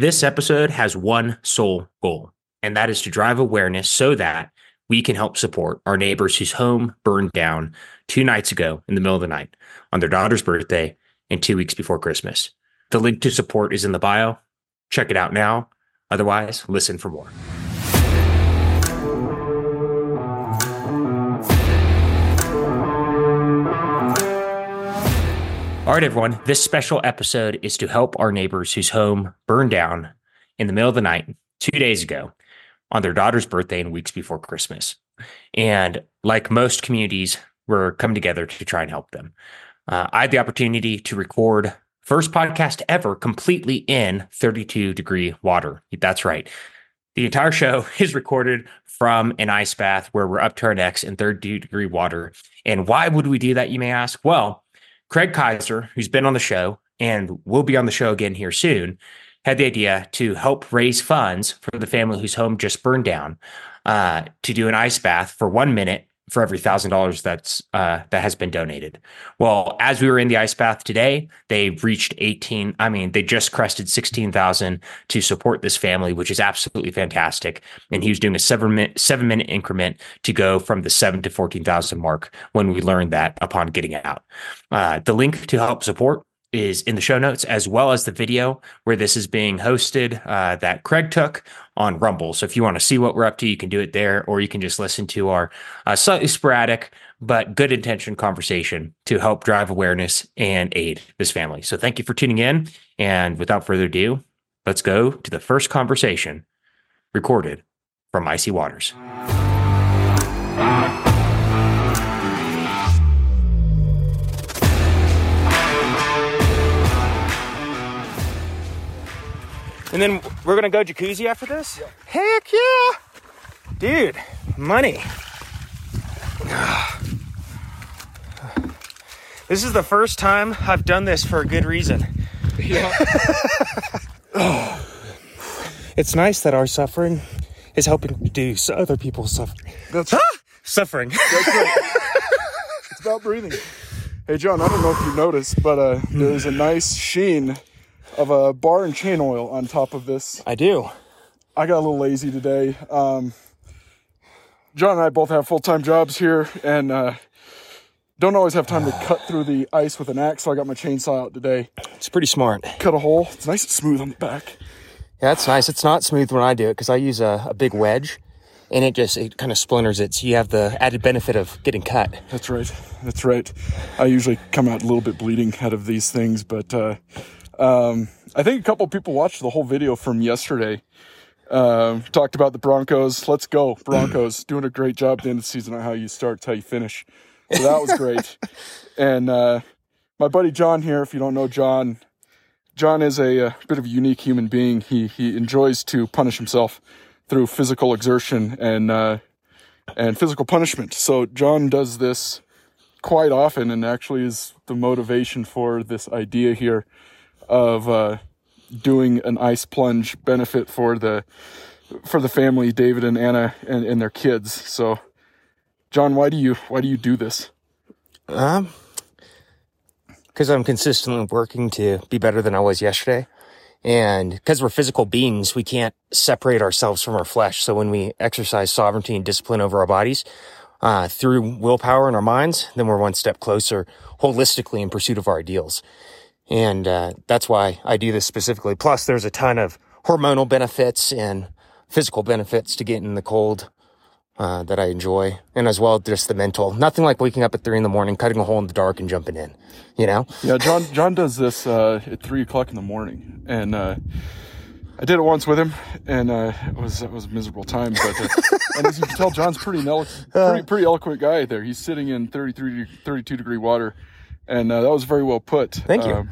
This episode has one sole goal, and that is to drive awareness so that we can help support our neighbors whose home burned down two nights ago in the middle of the night on their daughter's birthday and two weeks before Christmas. The link to support is in the bio. Check it out now. Otherwise, listen for more. All right, everyone. This special episode is to help our neighbors whose home burned down in the middle of the night two days ago on their daughter's birthday and weeks before Christmas. And like most communities, we're coming together to try and help them. Uh, I had the opportunity to record first podcast ever completely in 32 degree water. That's right. The entire show is recorded from an ice bath where we're up to our necks in 32 degree water. And why would we do that, you may ask? Well, Craig Kaiser, who's been on the show and will be on the show again here soon, had the idea to help raise funds for the family whose home just burned down uh, to do an ice bath for one minute for every thousand dollars that's uh, that has been donated. Well, as we were in the ice bath today, they reached eighteen. I mean, they just crested sixteen thousand to support this family, which is absolutely fantastic. And he was doing a seven minute seven minute increment to go from the seven to fourteen thousand mark when we learned that upon getting out. Uh, the link to help support is in the show notes, as well as the video where this is being hosted uh, that Craig took on Rumble. So if you want to see what we're up to, you can do it there, or you can just listen to our uh, slightly sporadic but good intention conversation to help drive awareness and aid this family. So thank you for tuning in. And without further ado, let's go to the first conversation recorded from Icy Waters. And then we're gonna go jacuzzi after this? Yeah. Heck yeah! Dude, money. This is the first time I've done this for a good reason. Yeah. oh. It's nice that our suffering is helping reduce other people's suffering. That's suffering. That's right. it's about breathing. Hey Jon, I don't know if you noticed, but uh, there's a nice sheen of a bar and chain oil on top of this. I do. I got a little lazy today. Um, Jon and I both have full time jobs here and uh, don't always have time to cut through the ice with an axe, so I got my chainsaw out today. It's pretty smart. Cut a hole. It's nice and smooth on the back. Yeah, that's nice. It's not smooth when I do it because I use a, a big wedge and it just it kind of splinters it so you have the added benefit of getting cut that's right that's right i usually come out a little bit bleeding out of these things but uh, um, I think a couple people watched the whole video from yesterday. Um, talked about the Broncos. Let's go, Broncos. Doing a great job at the end of the season on how you start, how you finish. So that was great. and uh, my buddy Jon here, if you don't know Jon, Jon is a, a, uh, bit of a unique human being. He he enjoys to punish himself through physical exertion and uh, and physical punishment. So Jon does this quite often, and actually is the motivation for this idea here of uh, doing an ice plunge benefit for the for the family, David and Anna and, and their kids. So, Jon, why do you why do you do this? Um, because I'm consistently working to be better than I was yesterday. And because we're physical beings, we can't separate ourselves from our flesh. So when we exercise sovereignty and discipline over our bodies, uh, through willpower in our minds, then we're one step closer holistically in pursuit of our ideals. And uh, that's why I do this specifically. Plus, there's a ton of hormonal benefits and physical benefits to getting in the cold uh, that I enjoy, and as well just the mental. Nothing like waking up at three in the morning, cutting a hole in the dark, and jumping in. You know? Yeah, Jon. Jon does this uh, at three o'clock in the morning, and uh, I did it once with him, and uh, it was it was a miserable time. But uh, and as you can tell, Jon's pretty, pretty pretty eloquent guy. There, he's sitting in 33, 32 degree water and uh, that was very well put. Thank you. Um,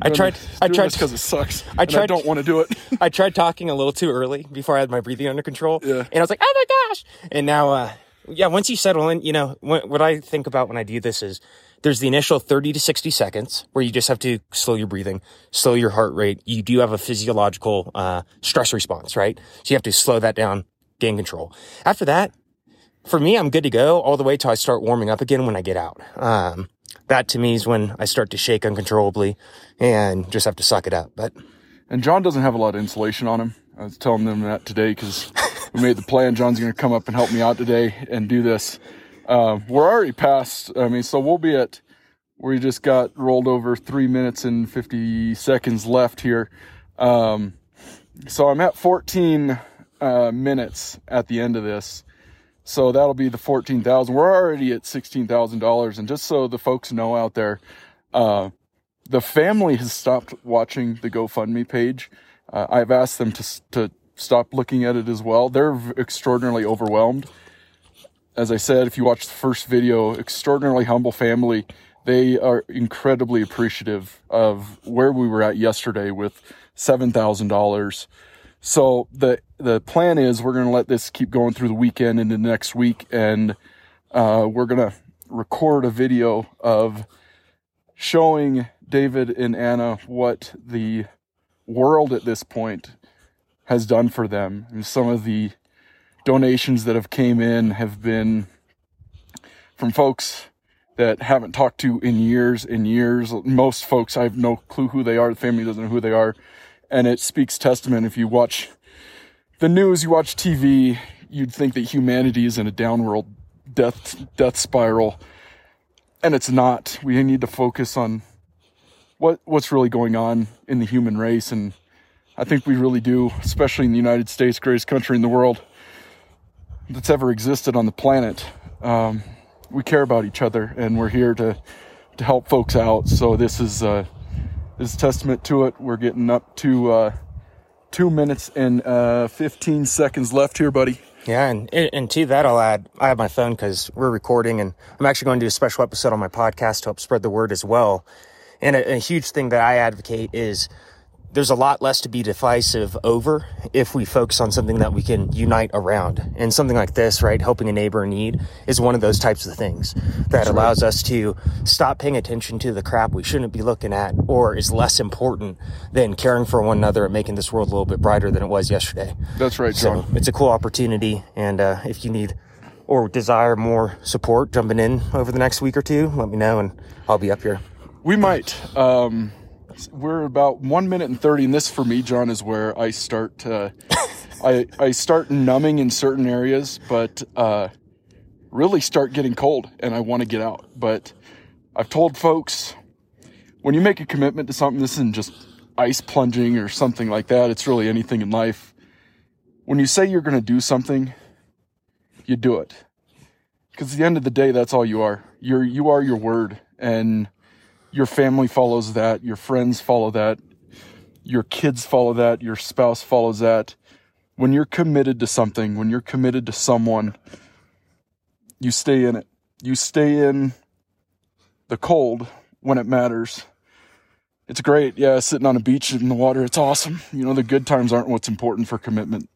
I tried. I tried because it sucks. I tried. I don't want to do it. I tried talking a little too early before I had my breathing under control. Yeah. And I was like, oh my gosh! And now, uh, yeah, once you settle in, you know, what, what I think about when I do this is there's the initial 30 to 60 seconds where you just have to slow your breathing, slow your heart rate. You do have a physiological uh, stress response, right? So you have to slow that down, gain control. After that, for me, I'm good to go all the way till I start warming up again when I get out. Um, that to me is when I start to shake uncontrollably and just have to suck it up. But And Jon doesn't have a lot of insulation on him. I was telling them that today because we made the plan. Jon's going to come up and help me out today and do this. Uh, we're already past. I mean, so we'll be at. We just got rolled over three minutes and fifty seconds left here. Um, so I'm at 14 uh, minutes at the end of this. So that'll be the 14,000. We're already at $16,000. And just so the folks know out there, uh, the family has stopped watching the GoFundMe page. Uh, I've asked them to, to stop looking at it as well. They're extraordinarily overwhelmed. As I said, if you watch the first video, extraordinarily humble family. They are incredibly appreciative of where we were at yesterday with $7,000. So the the plan is we're going to let this keep going through the weekend into next week, and uh, we're going to record a video of showing David and Anna what the world at this point has done for them. And some of the donations that have came in have been from folks that haven't talked to in years and years. Most folks, I have no clue who they are. The family doesn't know who they are. And it speaks testament. If you watch the news, you watch TV, you'd think that humanity is in a downward death, death spiral. And it's not. We need to focus on what, what's really going on in the human race. And I think we really do, especially in the United States, greatest country in the world that's ever existed on the planet. Um, we care about each other and we're here to to help folks out. So this is uh, this is testament to it. We're getting up to uh, two minutes and uh, 15 seconds left here, buddy. Yeah, and and to that I'll add I have my phone because we're recording, and I'm actually going to do a special episode on my podcast to help spread the word as well. And a, a huge thing that I advocate is there's a lot less to be divisive over if we focus on something that we can unite around. And something like this, right, helping a neighbor in need is one of those types of things that That's allows right. us to stop paying attention to the crap we shouldn't be looking at or is less important than caring for one another and making this world a little bit brighter than it was yesterday. That's right, Jon. So it's a cool opportunity. And uh, if you need or desire more support jumping in over the next week or two, let me know and I'll be up here. We might. Um we're about one minute and 30 and this for me jon is where i start to i i start numbing in certain areas but uh really start getting cold and i want to get out. But i've told folks when you make a commitment to something this isn't just ice plunging or something like that it's really anything in life. When you say you're going to do something you do it. Because at the end of the day that's all you are. You're you are your word and your family follows that, your friends follow that, your kids follow that, your spouse follows that. When you're committed to something, when you're committed to someone, you stay in it. You stay in the cold when it matters. It's great. Yeah, sitting on a beach in the water, it's awesome. You know, the good times aren't what's important for commitment.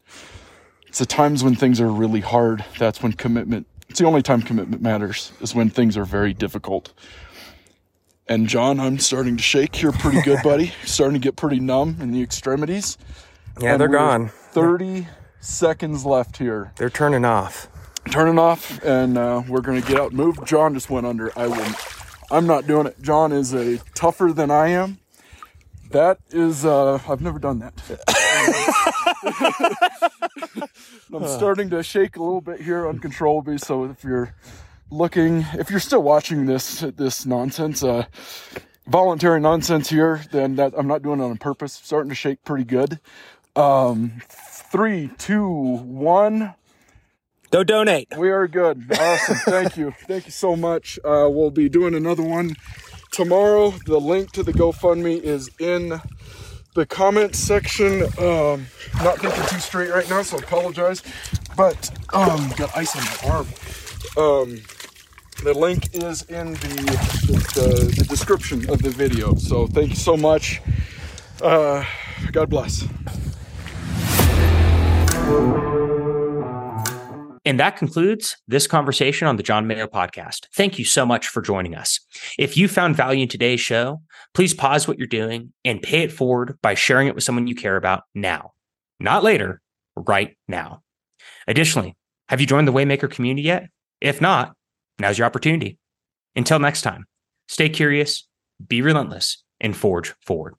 It's the times when things are really hard. That's when commitment, it's the only time commitment matters, is when things are very difficult. And Jon, I'm starting to shake here pretty good, buddy. starting to get pretty numb in the extremities. Yeah, and they're gone. 30 seconds left here. They're turning off. Turning off, and uh, we're going to get out. Move. Jon just went under. I will. I'm not doing it. Jon is a tougher than I am. That is, uh, I've never done that. I'm starting to shake a little bit here uncontrollably. So if you're looking, if you're still watching this this nonsense, uh, voluntary nonsense here, then that I'm not doing it on purpose. starting to shake pretty good. Um, three, two, one. Go donate. We are good. Awesome. Thank you. Thank you so much. Uh, we'll be doing another one tomorrow. The link to the GoFundMe is in the comment section. Um, not thinking too straight right now, so apologize. But um, got ice on my arm. Um, the link is in the, the, the description of the video. So thank you so much. Uh, God bless. And that concludes this conversation on the Jon Mayo podcast. Thank you so much for joining us. If you found value in today's show, please pause what you're doing and pay it forward by sharing it with someone you care about now, not later, right now. Additionally, have you joined the Waymaker community yet? If not, Now's your opportunity. Until next time, stay curious, be relentless, and forge forward.